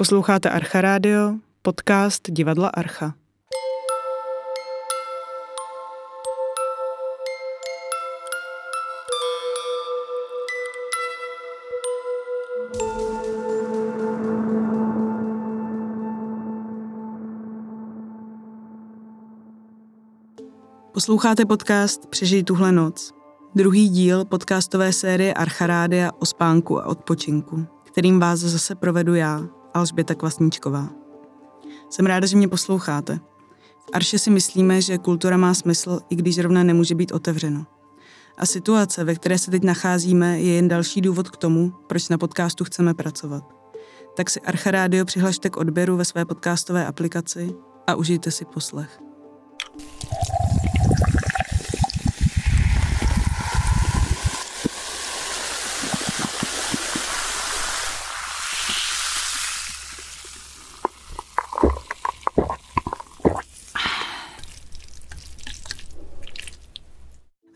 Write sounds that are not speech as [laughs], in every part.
Posloucháte Archa Radio, podcast Divadla Archa. Posloucháte podcast Přežij tuhle noc. Druhý díl podcastové série Archarádia o spánku a odpočinku, kterým vás zase provedu já, Alžběta Kvasníčková. Jsem ráda, že mě posloucháte. V Arše si myslíme, že kultura má smysl, i když rovna nemůže být otevřeno. A situace, ve které se teď nacházíme, je jen další důvod k tomu, proč na podcastu chceme pracovat. Tak si Archa Radio přihlašte k odběru ve své podcastové aplikaci a užijte si poslech.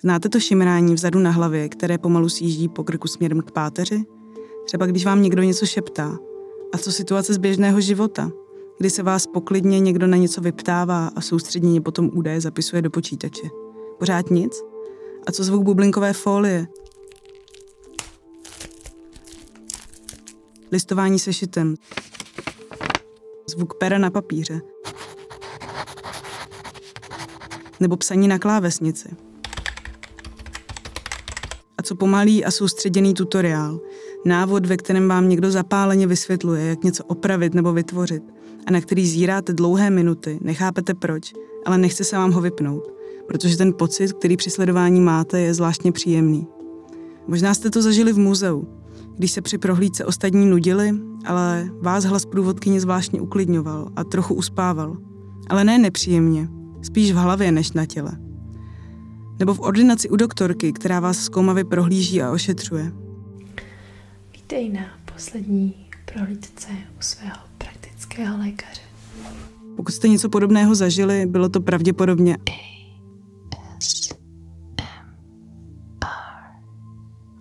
Znáte to šimrání vzadu na hlavě, které pomalu sjíždí po krku směrem k páteři? Třeba když vám někdo něco šeptá. A co situace z běžného života, kdy se vás poklidně někdo na něco vyptává a soustředěně potom údaje zapisuje do počítače. Pořád nic? A co zvuk bublinkové folie? Listování sešitem. Zvuk pera na papíře. Nebo psaní na klávesnici co pomalý a soustředěný tutoriál. Návod, ve kterém vám někdo zapáleně vysvětluje, jak něco opravit nebo vytvořit a na který zíráte dlouhé minuty, nechápete proč, ale nechce se vám ho vypnout, protože ten pocit, který při sledování máte, je zvláštně příjemný. Možná jste to zažili v muzeu, když se při prohlídce ostatní nudili, ale vás hlas průvodkyně zvláštně uklidňoval a trochu uspával. Ale ne nepříjemně, spíš v hlavě než na těle. Nebo v ordinaci u doktorky, která vás zkoumavě prohlíží a ošetřuje. Vítej na poslední prohlídce u svého praktického lékaře. Pokud jste něco podobného zažili, bylo to pravděpodobně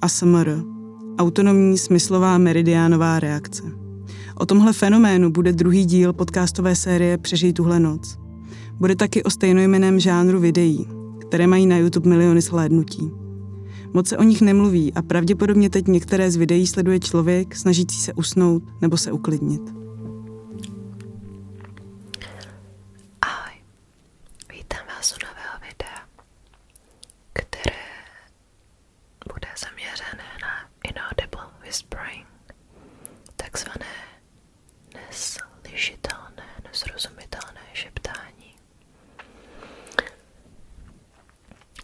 ASMR, autonomní smyslová meridiánová reakce. O tomhle fenoménu bude druhý díl podcastové série Přežij tuhle noc. Bude taky o stejnojmeném žánru videí, které mají na YouTube miliony shlédnutí. Moc se o nich nemluví a pravděpodobně teď některé z videí sleduje člověk snažící se usnout nebo se uklidnit. Ahoj, vítám vás u nového videa, které bude zaměřené na inaudible whispering, takzvané neslyšitelné, nesrozumitelné šeptání.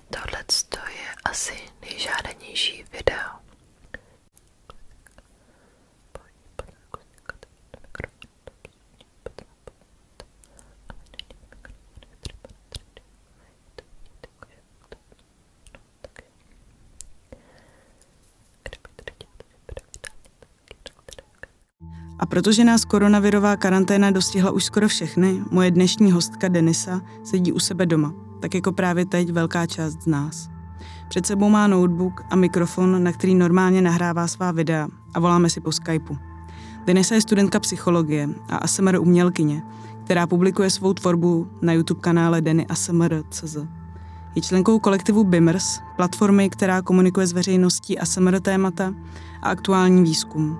Tohle je asi nejžádanější video. A protože nás koronavirová karanténa dostihla už skoro všechny, moje dnešní hostka Denisa sedí u sebe doma tak jako právě teď velká část z nás. Před sebou má notebook a mikrofon, na který normálně nahrává svá videa a voláme si po Skypeu. Denisa je studentka psychologie a ASMR umělkyně, která publikuje svou tvorbu na YouTube kanále Denny ASMR.cz. Je členkou kolektivu BIMRS, platformy, která komunikuje s veřejností ASMR témata a aktuální výzkum.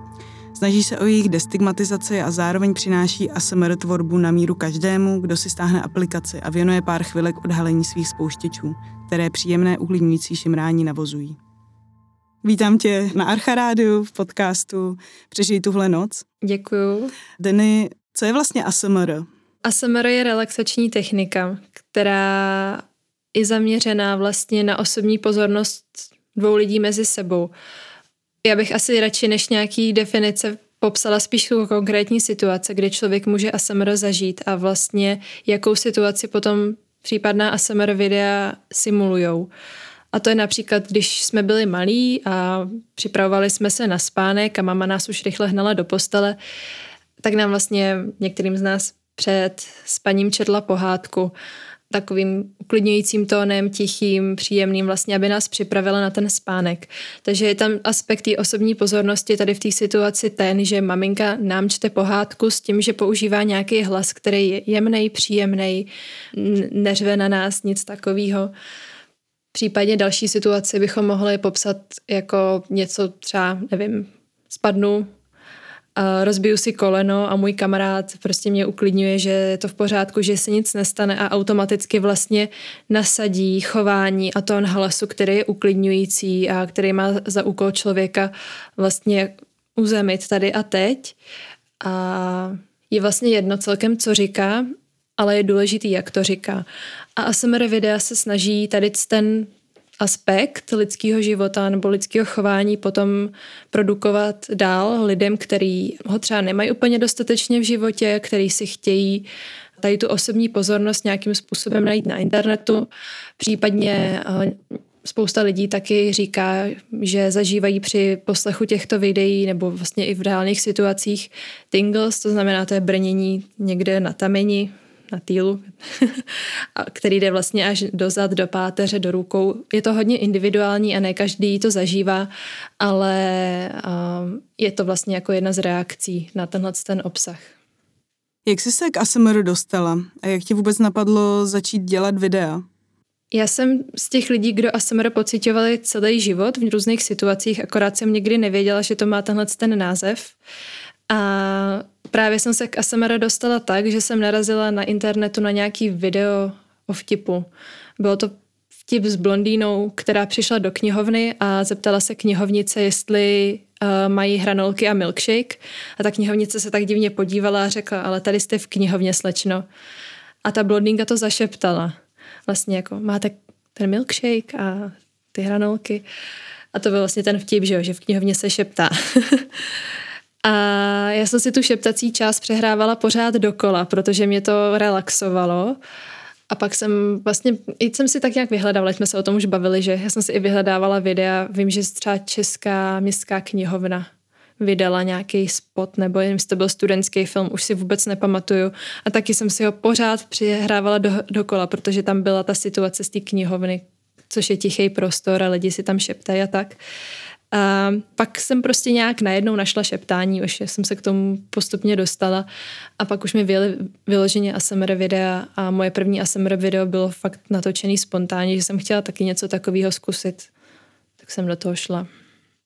Snaží se o jejich destigmatizaci a zároveň přináší ASMR tvorbu na míru každému, kdo si stáhne aplikaci a věnuje pár chvilek odhalení svých spouštěčů, které příjemné uklidňující šimrání navozují. Vítám tě na Archarádiu v podcastu Přežij tuhle noc. Děkuju. Denny, co je vlastně ASMR? ASMR je relaxační technika, která je zaměřená vlastně na osobní pozornost dvou lidí mezi sebou. Já bych asi radši než nějaký definice popsala spíš tu konkrétní situace, kde člověk může ASMR zažít a vlastně jakou situaci potom případná ASMR videa simulujou. A to je například, když jsme byli malí a připravovali jsme se na spánek a mama nás už rychle hnala do postele, tak nám vlastně některým z nás před spaním četla pohádku takovým uklidňujícím tónem, tichým, příjemným, vlastně, aby nás připravila na ten spánek. Takže je tam aspekt té osobní pozornosti tady v té situaci ten, že maminka nám čte pohádku s tím, že používá nějaký hlas, který je jemný, příjemný, neřve na nás nic takového. Případně další situaci bychom mohli popsat jako něco třeba, nevím, spadnu, rozbiju si koleno a můj kamarád prostě mě uklidňuje, že je to v pořádku, že se nic nestane a automaticky vlastně nasadí chování a tón hlasu, který je uklidňující a který má za úkol člověka vlastně uzemit tady a teď. A je vlastně jedno celkem, co říká, ale je důležitý, jak to říká. A ASMR videa se snaží tady ten aspekt lidského života nebo lidského chování potom produkovat dál lidem, který ho třeba nemají úplně dostatečně v životě, který si chtějí tady tu osobní pozornost nějakým způsobem najít na internetu. Případně eh, spousta lidí taky říká, že zažívají při poslechu těchto videí nebo vlastně i v reálných situacích tingles, to znamená to je brnění někde na tameni, na týlu, [laughs] který jde vlastně až dozad, do páteře, do rukou. Je to hodně individuální a ne každý to zažívá, ale je to vlastně jako jedna z reakcí na tenhle ten obsah. Jak jsi se k ASMR dostala a jak ti vůbec napadlo začít dělat videa? Já jsem z těch lidí, kdo ASMR pocitovali celý život v různých situacích, akorát jsem někdy nevěděla, že to má tenhle ten název. A právě jsem se k ASMR dostala tak, že jsem narazila na internetu na nějaký video o vtipu. Bylo to vtip s blondýnou, která přišla do knihovny a zeptala se knihovnice, jestli uh, mají hranolky a milkshake. A ta knihovnice se tak divně podívala a řekla, ale tady jste v knihovně, slečno. A ta blondýnka to zašeptala. Vlastně jako, máte ten milkshake a ty hranolky. A to byl vlastně ten vtip, že, jo, že v knihovně se šeptá. [laughs] A já jsem si tu šeptací část přehrávala pořád dokola, protože mě to relaxovalo. A pak jsem vlastně, i jsem si tak nějak vyhledávala, jsme se o tom už bavili, že já jsem si i vyhledávala videa, vím, že třeba Česká městská knihovna vydala nějaký spot, nebo jen to byl studentský film, už si vůbec nepamatuju. A taky jsem si ho pořád přihrávala do, dokola, protože tam byla ta situace z té knihovny, což je tichý prostor a lidi si tam šeptají a tak. A pak jsem prostě nějak najednou našla šeptání, už jsem se k tomu postupně dostala a pak už mi vyjeli vyloženě ASMR videa a moje první ASMR video bylo fakt natočený spontánně, že jsem chtěla taky něco takového zkusit. Tak jsem do toho šla.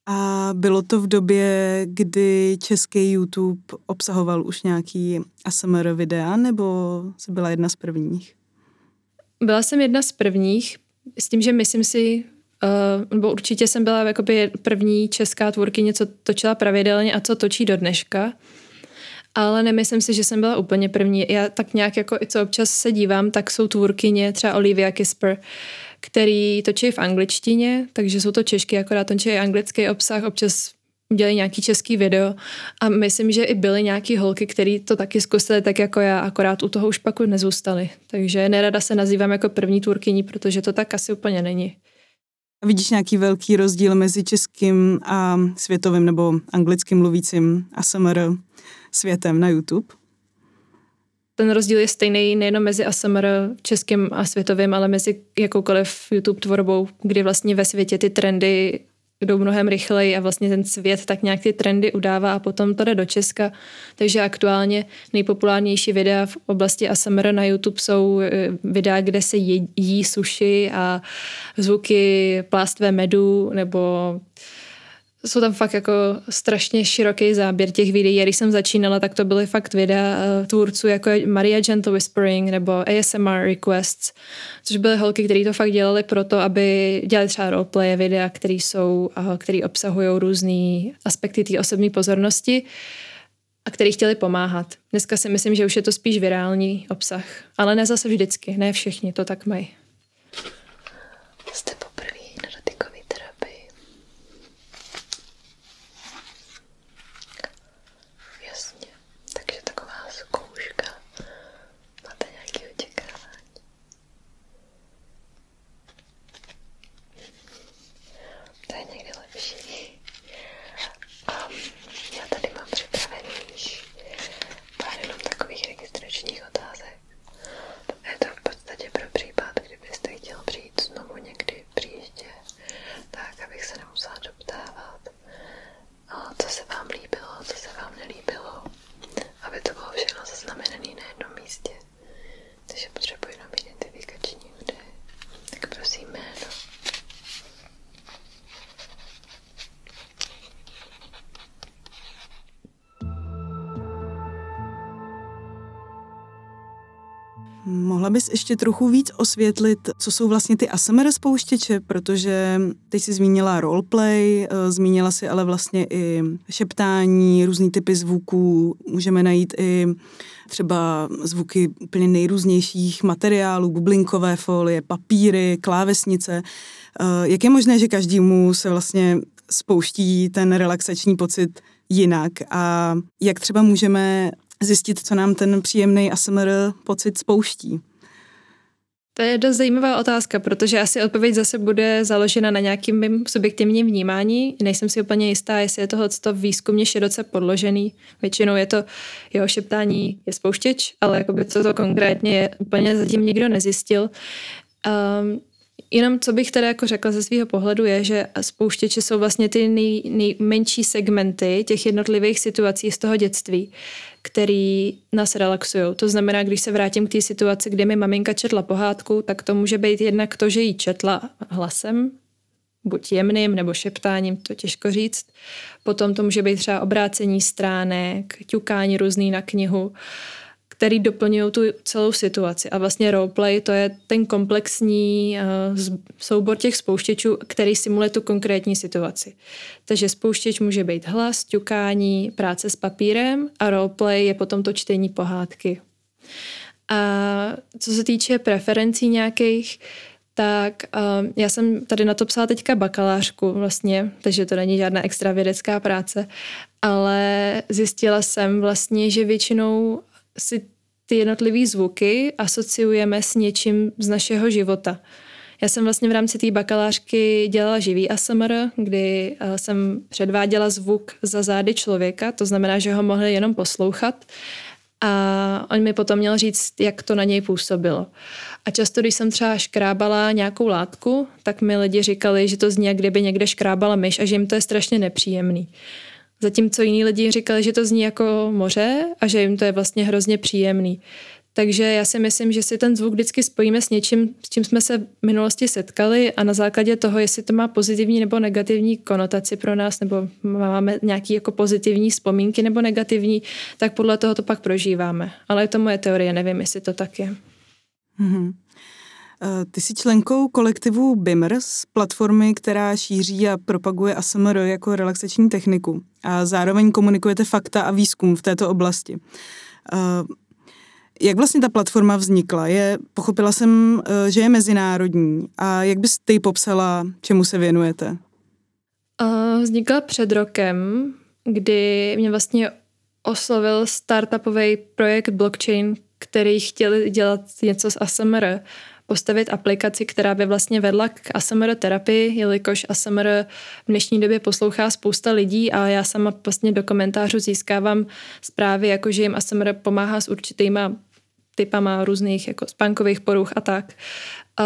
A bylo to v době, kdy český YouTube obsahoval už nějaký ASMR videa, nebo jsi byla jedna z prvních? Byla jsem jedna z prvních, s tím, že myslím si, Uh, nebo určitě jsem byla jakoby první česká tvůrkyně, co točila pravidelně a co točí do dneška. Ale nemyslím si, že jsem byla úplně první. Já tak nějak jako i co občas se dívám, tak jsou tvůrkyně, třeba Olivia Kisper, který točí v angličtině, takže jsou to češky, akorát točí anglický obsah, občas udělají nějaký český video a myslím, že i byly nějaký holky, které to taky zkusily tak jako já, akorát u toho už pak nezůstaly. Takže nerada se nazývám jako první tvůrkyní, protože to tak asi úplně není. Vidíš nějaký velký rozdíl mezi českým a světovým nebo anglickým mluvícím ASMR světem na YouTube? Ten rozdíl je stejný nejen mezi ASMR českým a světovým, ale mezi jakoukoliv YouTube tvorbou, kdy vlastně ve světě ty trendy jdou mnohem rychleji a vlastně ten svět tak nějak ty trendy udává a potom to jde do Česka. Takže aktuálně nejpopulárnější videa v oblasti ASMR na YouTube jsou eh, videa, kde se jí suši a zvuky plástve medu nebo jsou tam fakt jako strašně široký záběr těch videí. Když jsem začínala, tak to byly fakt videa uh, tvůrců jako Maria Gentle Whispering nebo ASMR Requests, což byly holky, které to fakt dělali proto, aby dělali třeba roleplay videa, které jsou, uh, které obsahují různé aspekty té osobní pozornosti a který chtěli pomáhat. Dneska si myslím, že už je to spíš virální obsah, ale ne zase vždycky, ne všichni to tak mají. Mohla bys ještě trochu víc osvětlit, co jsou vlastně ty ASMR spouštěče, protože ty jsi zmínila roleplay, eh, zmínila si ale vlastně i šeptání, různý typy zvuků, můžeme najít i třeba zvuky úplně nejrůznějších materiálů, bublinkové folie, papíry, klávesnice. Eh, jak je možné, že každému se vlastně spouští ten relaxační pocit jinak a jak třeba můžeme zjistit, co nám ten příjemný ASMR pocit spouští? To je dost zajímavá otázka, protože asi odpověď zase bude založena na nějakým mým subjektivním vnímání. Nejsem si úplně jistá, jestli je tohle výzkumně široce podložený. Většinou je to jeho šeptání je spouštěč, ale jakoby co to konkrétně je, úplně zatím nikdo nezjistil. Um, Jenom co bych teda jako řekla ze svého pohledu je, že spouštěče jsou vlastně ty nej, nejmenší segmenty těch jednotlivých situací z toho dětství, který nás relaxují. To znamená, když se vrátím k té situaci, kde mi maminka četla pohádku, tak to může být jednak to, že ji četla hlasem, buď jemným nebo šeptáním, to těžko říct. Potom to může být třeba obrácení stránek, ťukání různý na knihu. Uh, který doplňují tu celou situaci. A vlastně roleplay to je ten komplexní uh, soubor těch spouštěčů, který simuluje tu konkrétní situaci. Takže spouštěč může být hlas, ťukání, práce s papírem a roleplay je potom to čtení pohádky. A co se týče preferencí nějakých, tak um, já jsem tady na to psala teďka bakalářku vlastně, takže to není žádná extra vědecká práce, ale zjistila jsem vlastně, že většinou si ty jednotlivé zvuky asociujeme s něčím z našeho života. Já jsem vlastně v rámci té bakalářky dělala živý ASMR, kdy eh, jsem předváděla zvuk za zády člověka, to znamená, že ho mohli jenom poslouchat a on mi potom měl říct, jak to na něj působilo. A často, když jsem třeba škrábala nějakou látku, tak mi lidi říkali, že to zní, jak kdyby někde škrábala myš a že jim to je strašně nepříjemný. Zatímco jiní lidi říkali, že to zní jako moře a že jim to je vlastně hrozně příjemný. Takže já si myslím, že si ten zvuk vždycky spojíme s něčím, s čím jsme se v minulosti setkali a na základě toho, jestli to má pozitivní nebo negativní konotaci pro nás, nebo máme nějaký jako pozitivní vzpomínky nebo negativní, tak podle toho to pak prožíváme. Ale je to moje teorie, nevím, jestli to tak je. Mm-hmm. Eh, ty jsi členkou kolektivu BIMRS, platformy, která šíří a propaguje ASMR jako relaxační techniku a zároveň komunikujete fakta a výzkum v této oblasti. Eh, jak vlastně ta platforma vznikla? Je, pochopila jsem, eh, že je mezinárodní. A jak bys ty popsala, čemu se věnujete? Vznikla před rokem, kdy mě vlastně oslovil startupový projekt blockchain, který chtěli dělat něco s ASMR postavit aplikaci, která by vlastně vedla k ASMR terapii, jelikož ASMR v dnešní době poslouchá spousta lidí a já sama vlastně do komentářů získávám zprávy, jako že jim ASMR pomáhá s určitýma typama různých jako spánkových poruch a tak. Uh,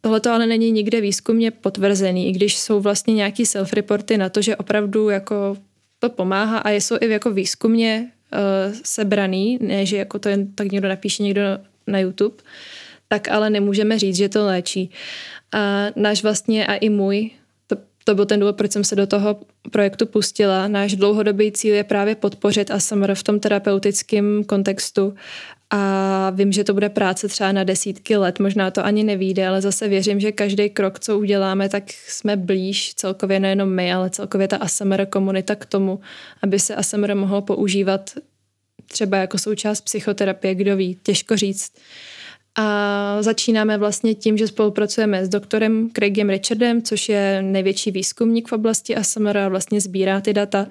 Tohle to ale není nikde výzkumně potvrzený, i když jsou vlastně nějaký self-reporty na to, že opravdu jako to pomáhá a jsou i jako výzkumně uh, sebraný, ne, že jako to jen tak někdo napíše někdo na YouTube. Tak ale nemůžeme říct, že to léčí. A náš vlastně a i můj, to, to byl ten důvod, proč jsem se do toho projektu pustila, náš dlouhodobý cíl je právě podpořit ASMR v tom terapeutickém kontextu a vím, že to bude práce třeba na desítky let, možná to ani nevíde, ale zase věřím, že každý krok, co uděláme, tak jsme blíž celkově nejenom my, ale celkově ta ASMR komunita k tomu, aby se ASMR mohlo používat třeba jako součást psychoterapie, kdo ví, těžko říct. A začínáme vlastně tím, že spolupracujeme s doktorem Craigem Richardem, což je největší výzkumník v oblasti ASMR a vlastně sbírá ty data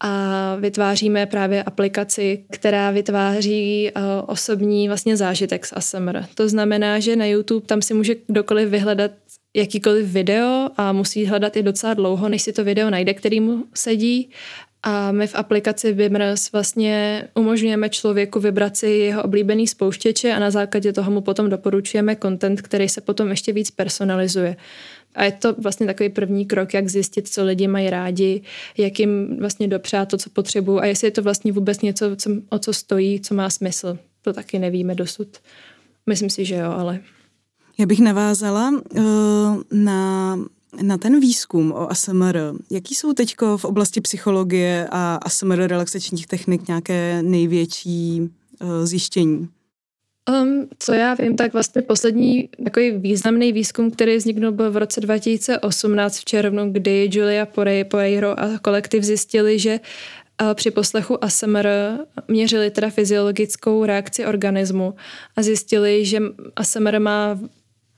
a vytváříme právě aplikaci, která vytváří uh, osobní vlastně zážitek z ASMR. To znamená, že na YouTube tam si může kdokoliv vyhledat jakýkoliv video a musí hledat i docela dlouho, než si to video najde, který mu sedí a my v aplikaci Vimrs vlastně umožňujeme člověku vybrat si jeho oblíbený spouštěče a na základě toho mu potom doporučujeme content, který se potom ještě víc personalizuje. A je to vlastně takový první krok, jak zjistit, co lidi mají rádi, jak jim vlastně dopřát to, co potřebují a jestli je to vlastně vůbec něco, co, o co stojí, co má smysl. To taky nevíme dosud. Myslím si, že jo, ale... Já bych navázala uh, na na ten výzkum o ASMR, jaký jsou teď v oblasti psychologie a ASMR relaxačních technik nějaké největší uh, zjištění? Um, co já vím, tak vlastně poslední takový významný výzkum, který vzniknul byl v roce 2018 v červnu, kdy Julia Poreiro a kolektiv zjistili, že uh, při poslechu ASMR měřili teda fyziologickou reakci organismu a zjistili, že ASMR má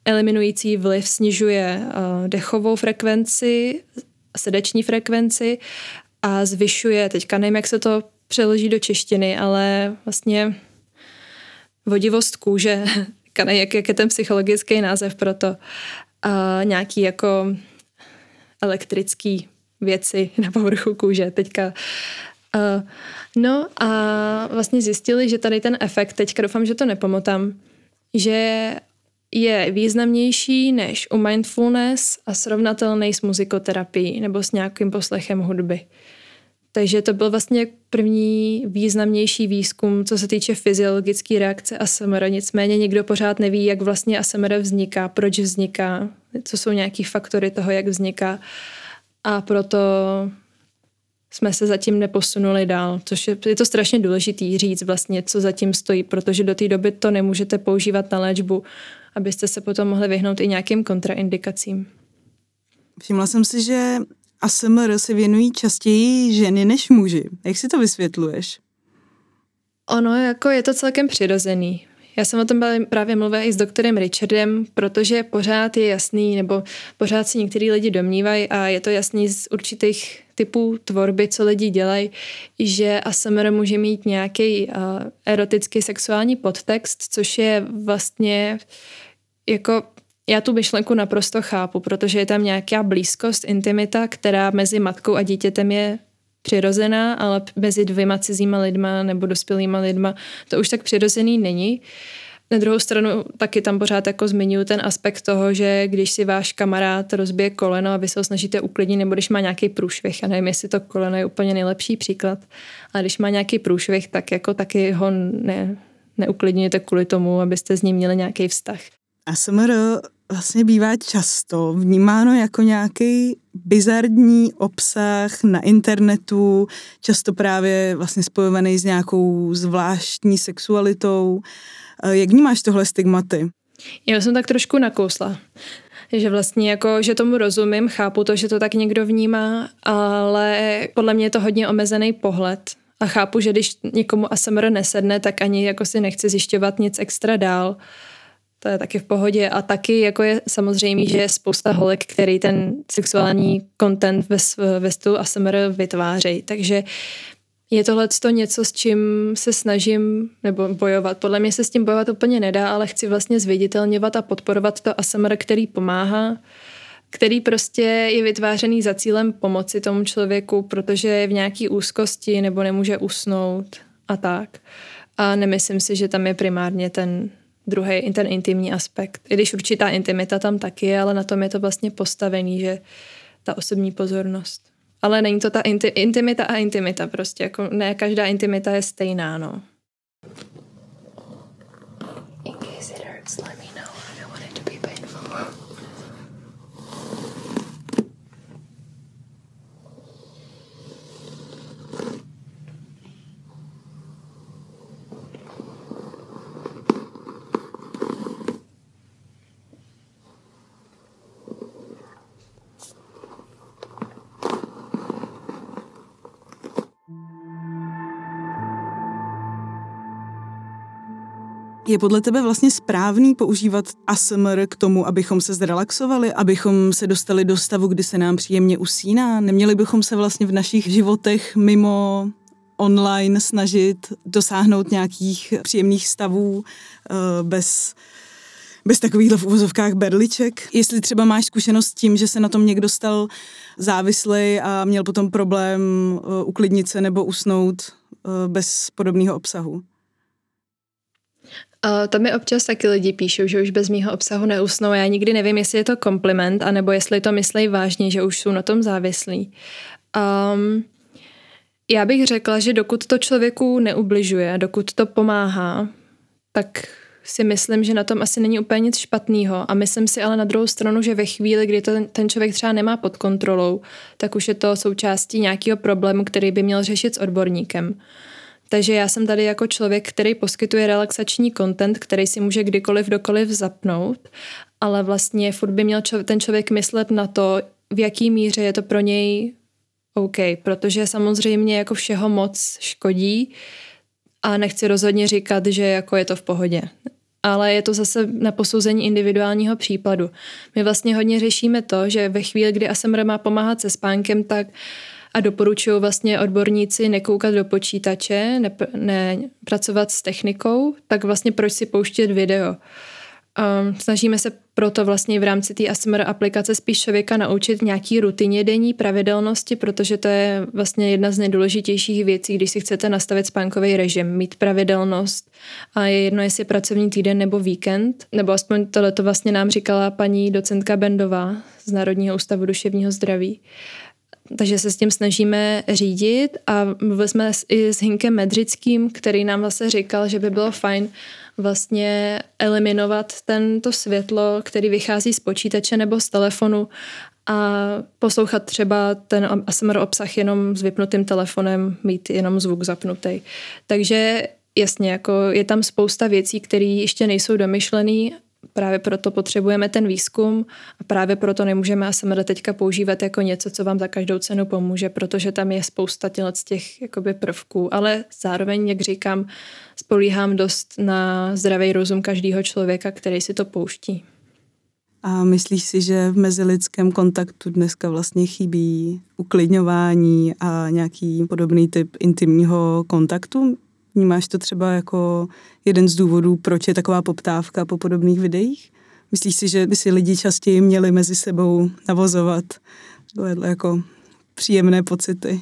eliminující vliv, snižuje uh, dechovou frekvenci, srdeční frekvenci a zvyšuje, teďka nevím, jak se to přeloží do češtiny, ale vlastně vodivost kůže, [laughs] jak, jak je ten psychologický název pro to, a nějaký jako elektrický věci [laughs] na povrchu kůže. Teďka Uh, no a vlastně zjistili, že tady ten efekt, teďka doufám, že to nepomotám, že je významnější než u mindfulness a srovnatelný s muzikoterapií nebo s nějakým poslechem hudby. Takže to byl vlastně první významnější výzkum, co se týče fyziologické reakce ASMR. Nicméně nikdo pořád neví, jak vlastně ASMR vzniká, proč vzniká, co jsou nějaký faktory toho, jak vzniká. A proto jsme se zatím neposunuli dál, což je, je to strašně důležitý říct vlastně, co zatím stojí, protože do té doby to nemůžete používat na léčbu, abyste se potom mohli vyhnout i nějakým kontraindikacím. Všimla jsem si, že ASMR se věnují častěji ženy než muži. Jak si to vysvětluješ? Ono jako je to celkem přirozený. Já jsem o tom právě mluvila i s doktorem Richardem, protože pořád je jasný, nebo pořád si některý lidi domnívají a je to jasný z určitých typů tvorby, co lidi dělají, že ASMR může mít nějaký uh, erotický sexuální podtext, což je vlastně jako já tu myšlenku naprosto chápu, protože je tam nějaká blízkost, intimita, která mezi matkou a dítětem je přirozená, ale mezi dvěma cizíma lidma nebo dospělýma lidma to už tak přirozený není. Na druhou stranu taky tam pořád jako zmiňuji ten aspekt toho, že když si váš kamarád rozbije koleno a vy se ho snažíte uklidnit, nebo když má nějaký průšvih, a nevím, jestli to koleno je úplně nejlepší příklad, ale když má nějaký průšvih, tak jako taky ho ne, neuklidňujete kvůli tomu, abyste s ním měli nějaký vztah. ASMR vlastně bývá často vnímáno jako nějaký bizardní obsah na internetu, často právě vlastně spojovaný s nějakou zvláštní sexualitou. Jak vnímáš tohle stigmaty? Já jsem tak trošku nakousla. Že vlastně jako, že tomu rozumím, chápu to, že to tak někdo vnímá, ale podle mě je to hodně omezený pohled. A chápu, že když někomu ASMR nesedne, tak ani jako si nechce zjišťovat nic extra dál to je taky v pohodě a taky jako je samozřejmě, že je spousta holek, který ten sexuální content ve, ve stylu ASMR vytvářejí, takže je tohle to něco, s čím se snažím nebo bojovat. Podle mě se s tím bojovat úplně nedá, ale chci vlastně zviditelňovat a podporovat to ASMR, který pomáhá, který prostě je vytvářený za cílem pomoci tomu člověku, protože je v nějaký úzkosti nebo nemůže usnout a tak. A nemyslím si, že tam je primárně ten druhý ten intimní aspekt. I když určitá intimita tam taky je, ale na tom je to vlastně postavený, že ta osobní pozornost. Ale není to ta inti- intimita a intimita prostě, jako ne každá intimita je stejná, no. Je podle tebe vlastně správný používat ASMR k tomu, abychom se zrelaxovali, abychom se dostali do stavu, kdy se nám příjemně usíná? Neměli bychom se vlastně v našich životech mimo online snažit dosáhnout nějakých příjemných stavů eh, bez bez takovýchhle v uvozovkách berliček. Jestli třeba máš zkušenost s tím, že se na tom někdo stal závislý a měl potom problém uh, uklidnit se nebo usnout uh, bez podobného obsahu. Uh, to mi občas taky lidi píšou, že už bez mýho obsahu neusnou. Já nikdy nevím, jestli je to kompliment, anebo jestli to myslí vážně, že už jsou na tom závislí. Um, já bych řekla, že dokud to člověku neubližuje, dokud to pomáhá, tak si myslím, že na tom asi není úplně nic špatného. A myslím si ale na druhou stranu, že ve chvíli, kdy to ten člověk třeba nemá pod kontrolou, tak už je to součástí nějakého problému, který by měl řešit s odborníkem. Takže já jsem tady jako člověk, který poskytuje relaxační content, který si může kdykoliv dokoliv zapnout, ale vlastně furt by měl ten člověk myslet na to, v jaký míře je to pro něj OK, protože samozřejmě jako všeho moc škodí a nechci rozhodně říkat, že jako je to v pohodě. Ale je to zase na posouzení individuálního případu. My vlastně hodně řešíme to, že ve chvíli, kdy ASMR má pomáhat se spánkem, tak a doporučují vlastně odborníci nekoukat do počítače, ne, ne pracovat s technikou, tak vlastně proč si pouštět video? Um, snažíme se proto vlastně v rámci té ASMR aplikace spíš člověka naučit nějaký rutině denní pravidelnosti, protože to je vlastně jedna z nejdůležitějších věcí, když si chcete nastavit spánkový režim, mít pravidelnost a je jedno, jestli je pracovní týden nebo víkend, nebo aspoň tohle to vlastně nám říkala paní docentka Bendová z Národního ústavu duševního zdraví takže se s tím snažíme řídit a mluvili jsme i s Hinkem Medřickým, který nám vlastně říkal, že by bylo fajn vlastně eliminovat tento světlo, který vychází z počítače nebo z telefonu a poslouchat třeba ten ASMR obsah jenom s vypnutým telefonem, mít jenom zvuk zapnutý. Takže jasně, jako je tam spousta věcí, které ještě nejsou domyšlený Právě proto potřebujeme ten výzkum a právě proto nemůžeme ASMR teďka používat jako něco, co vám za každou cenu pomůže, protože tam je spousta z těch jakoby prvků, ale zároveň, jak říkám, spolíhám dost na zdravý rozum každého člověka, který si to pouští. A myslíš si, že v mezilidském kontaktu dneska vlastně chybí uklidňování a nějaký podobný typ intimního kontaktu? Vnímáš to třeba jako jeden z důvodů, proč je taková poptávka po podobných videích? Myslíš si, že by si lidi častěji měli mezi sebou navozovat tohle jako příjemné pocity?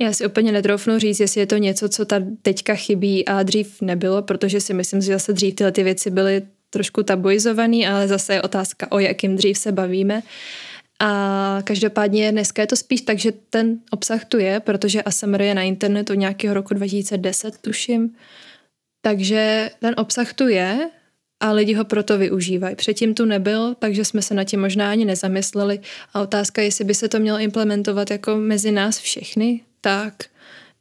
Já si úplně netroufnu říct, jestli je to něco, co tady teďka chybí a dřív nebylo, protože si myslím, že zase dřív tyhle ty věci byly trošku tabuizovaný, ale zase je otázka, o jakým dřív se bavíme. A každopádně dneska je to spíš tak, že ten obsah tu je, protože ASMR je na internetu nějakého roku 2010, tuším. Takže ten obsah tu je a lidi ho proto využívají. Předtím tu nebyl, takže jsme se na tím možná ani nezamysleli. A otázka, jestli by se to mělo implementovat jako mezi nás všechny, tak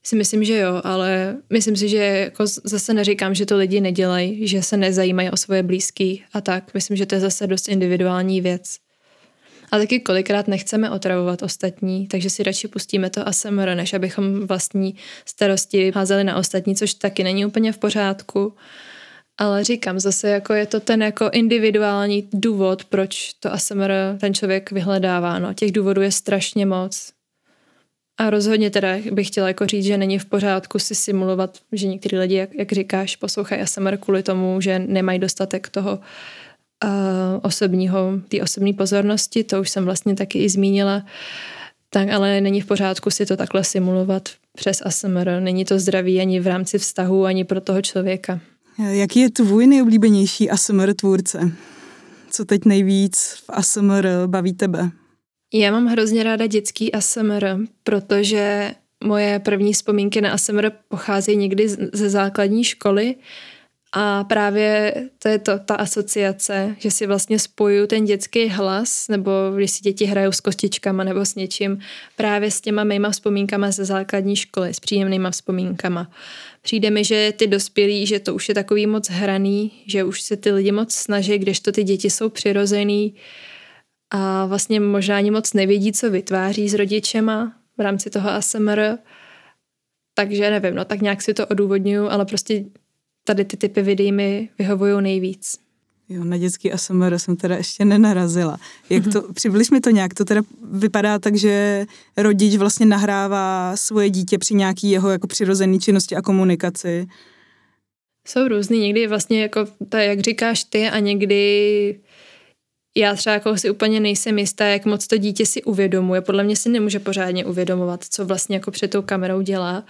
si myslím, že jo, ale myslím si, že jako zase neříkám, že to lidi nedělají, že se nezajímají o svoje blízký a tak. Myslím, že to je zase dost individuální věc. A taky kolikrát nechceme otravovat ostatní, takže si radši pustíme to ASMR, než abychom vlastní starosti házeli na ostatní, což taky není úplně v pořádku. Ale říkám, zase jako je to ten jako individuální důvod, proč to ASMR ten člověk vyhledává. No, těch důvodů je strašně moc. A rozhodně teda bych chtěla jako říct, že není v pořádku si simulovat, že některý lidi, jak, jak říkáš, poslouchají ASMR kvůli tomu, že nemají dostatek toho uh, osobního, té osobní pozornosti, to už jsem vlastně taky i zmínila, tak ale není v pořádku si to takhle simulovat přes ASMR. Není to zdravý ani v rámci vztahu, ani pro toho člověka. Jaký je tvůj nejoblíbenější ASMR tvůrce? Co teď nejvíc v ASMR baví tebe? Já mám hrozně ráda dětský ASMR, protože moje první vzpomínky na ASMR pocházejí někdy ze základní školy, a právě to je to, ta asociace, že si vlastně spojuju ten dětský hlas, nebo když si děti hrajou s kostičkama nebo s něčím, právě s těma mýma vzpomínkama ze základní školy, s příjemnýma vzpomínkama. Přijde mi, že ty dospělí, že to už je takový moc hraný, že už se ty lidi moc snaží, kdežto ty děti jsou přirozený a vlastně možná ani moc nevědí, co vytváří s rodičema v rámci toho ASMR. Takže nevím, no tak nějak si to odůvodňuju, ale prostě tady ty typy videí mi vyhovují nejvíc. Jo, na dětský ASMR jsem teda ještě nenarazila. Jak to, mm-hmm. přibliž mi to nějak, to teda vypadá tak, že rodič vlastně nahrává svoje dítě při nějaký jeho jako přirozený činnosti a komunikaci. Jsou různý, někdy vlastně jako, to, jak říkáš ty a někdy já třeba jako si úplně nejsem jistá, jak moc to dítě si uvědomuje. Podle mě si nemůže pořádně uvědomovat, co vlastně jako před tou kamerou dělá.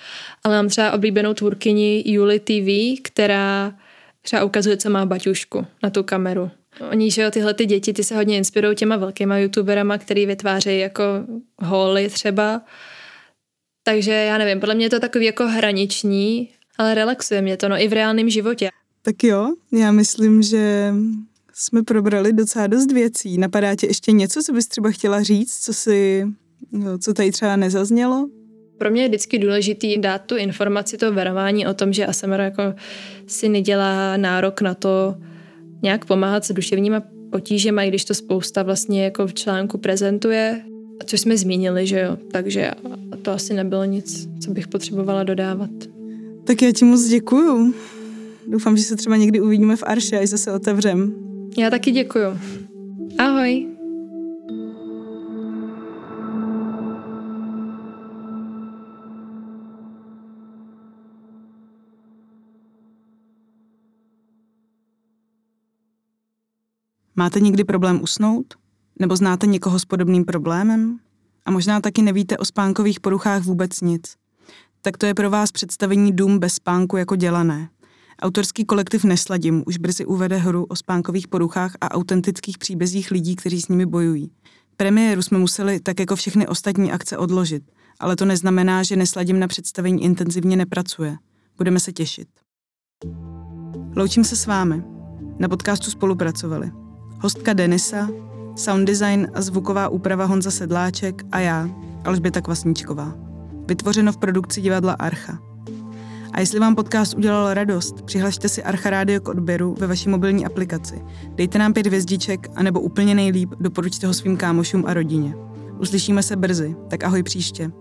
Ale mám třeba oblíbenou tvůrkyni Julie TV, která třeba ukazuje, co má baťušku na tu kameru. Oni, že jo, tyhle ty děti, ty se hodně inspirují těma velkýma youtuberama, který vytvářejí jako holy třeba. Takže já nevím, podle mě je to takový jako hraniční, ale relaxuje mě to, no i v reálném životě. Tak jo, já myslím, že jsme probrali docela dost věcí. Napadá tě ještě něco, co bys třeba chtěla říct, co si, co tady třeba nezaznělo? Pro mě je vždycky důležitý dát tu informaci, to varování o tom, že ASMR jako si nedělá nárok na to nějak pomáhat s duševníma potížema, i když to spousta vlastně jako v článku prezentuje, což jsme zmínili, že jo, takže to asi nebylo nic, co bych potřebovala dodávat. Tak já ti moc děkuju. Doufám, že se třeba někdy uvidíme v Arše, až zase otevřem. Já taky děkuju. Ahoj. Máte někdy problém usnout? Nebo znáte někoho s podobným problémem? A možná taky nevíte o spánkových poruchách vůbec nic. Tak to je pro vás představení Dům bez spánku jako dělané. Autorský kolektiv Nesladim už brzy uvede hru o spánkových poruchách a autentických příbězích lidí, kteří s nimi bojují. Premiéru jsme museli, tak jako všechny ostatní akce, odložit, ale to neznamená, že Nesladim na představení intenzivně nepracuje. Budeme se těšit. Loučím se s vámi. Na podcastu spolupracovali hostka Denisa, sound design a zvuková úprava Honza Sedláček a já, Alžběta Kvasničková. Vytvořeno v produkci divadla Archa. A jestli vám podcast udělal radost, přihlašte si Archa Rádio k odběru ve vaší mobilní aplikaci. Dejte nám pět hvězdiček, anebo úplně nejlíp doporučte ho svým kámošům a rodině. Uslyšíme se brzy, tak ahoj příště.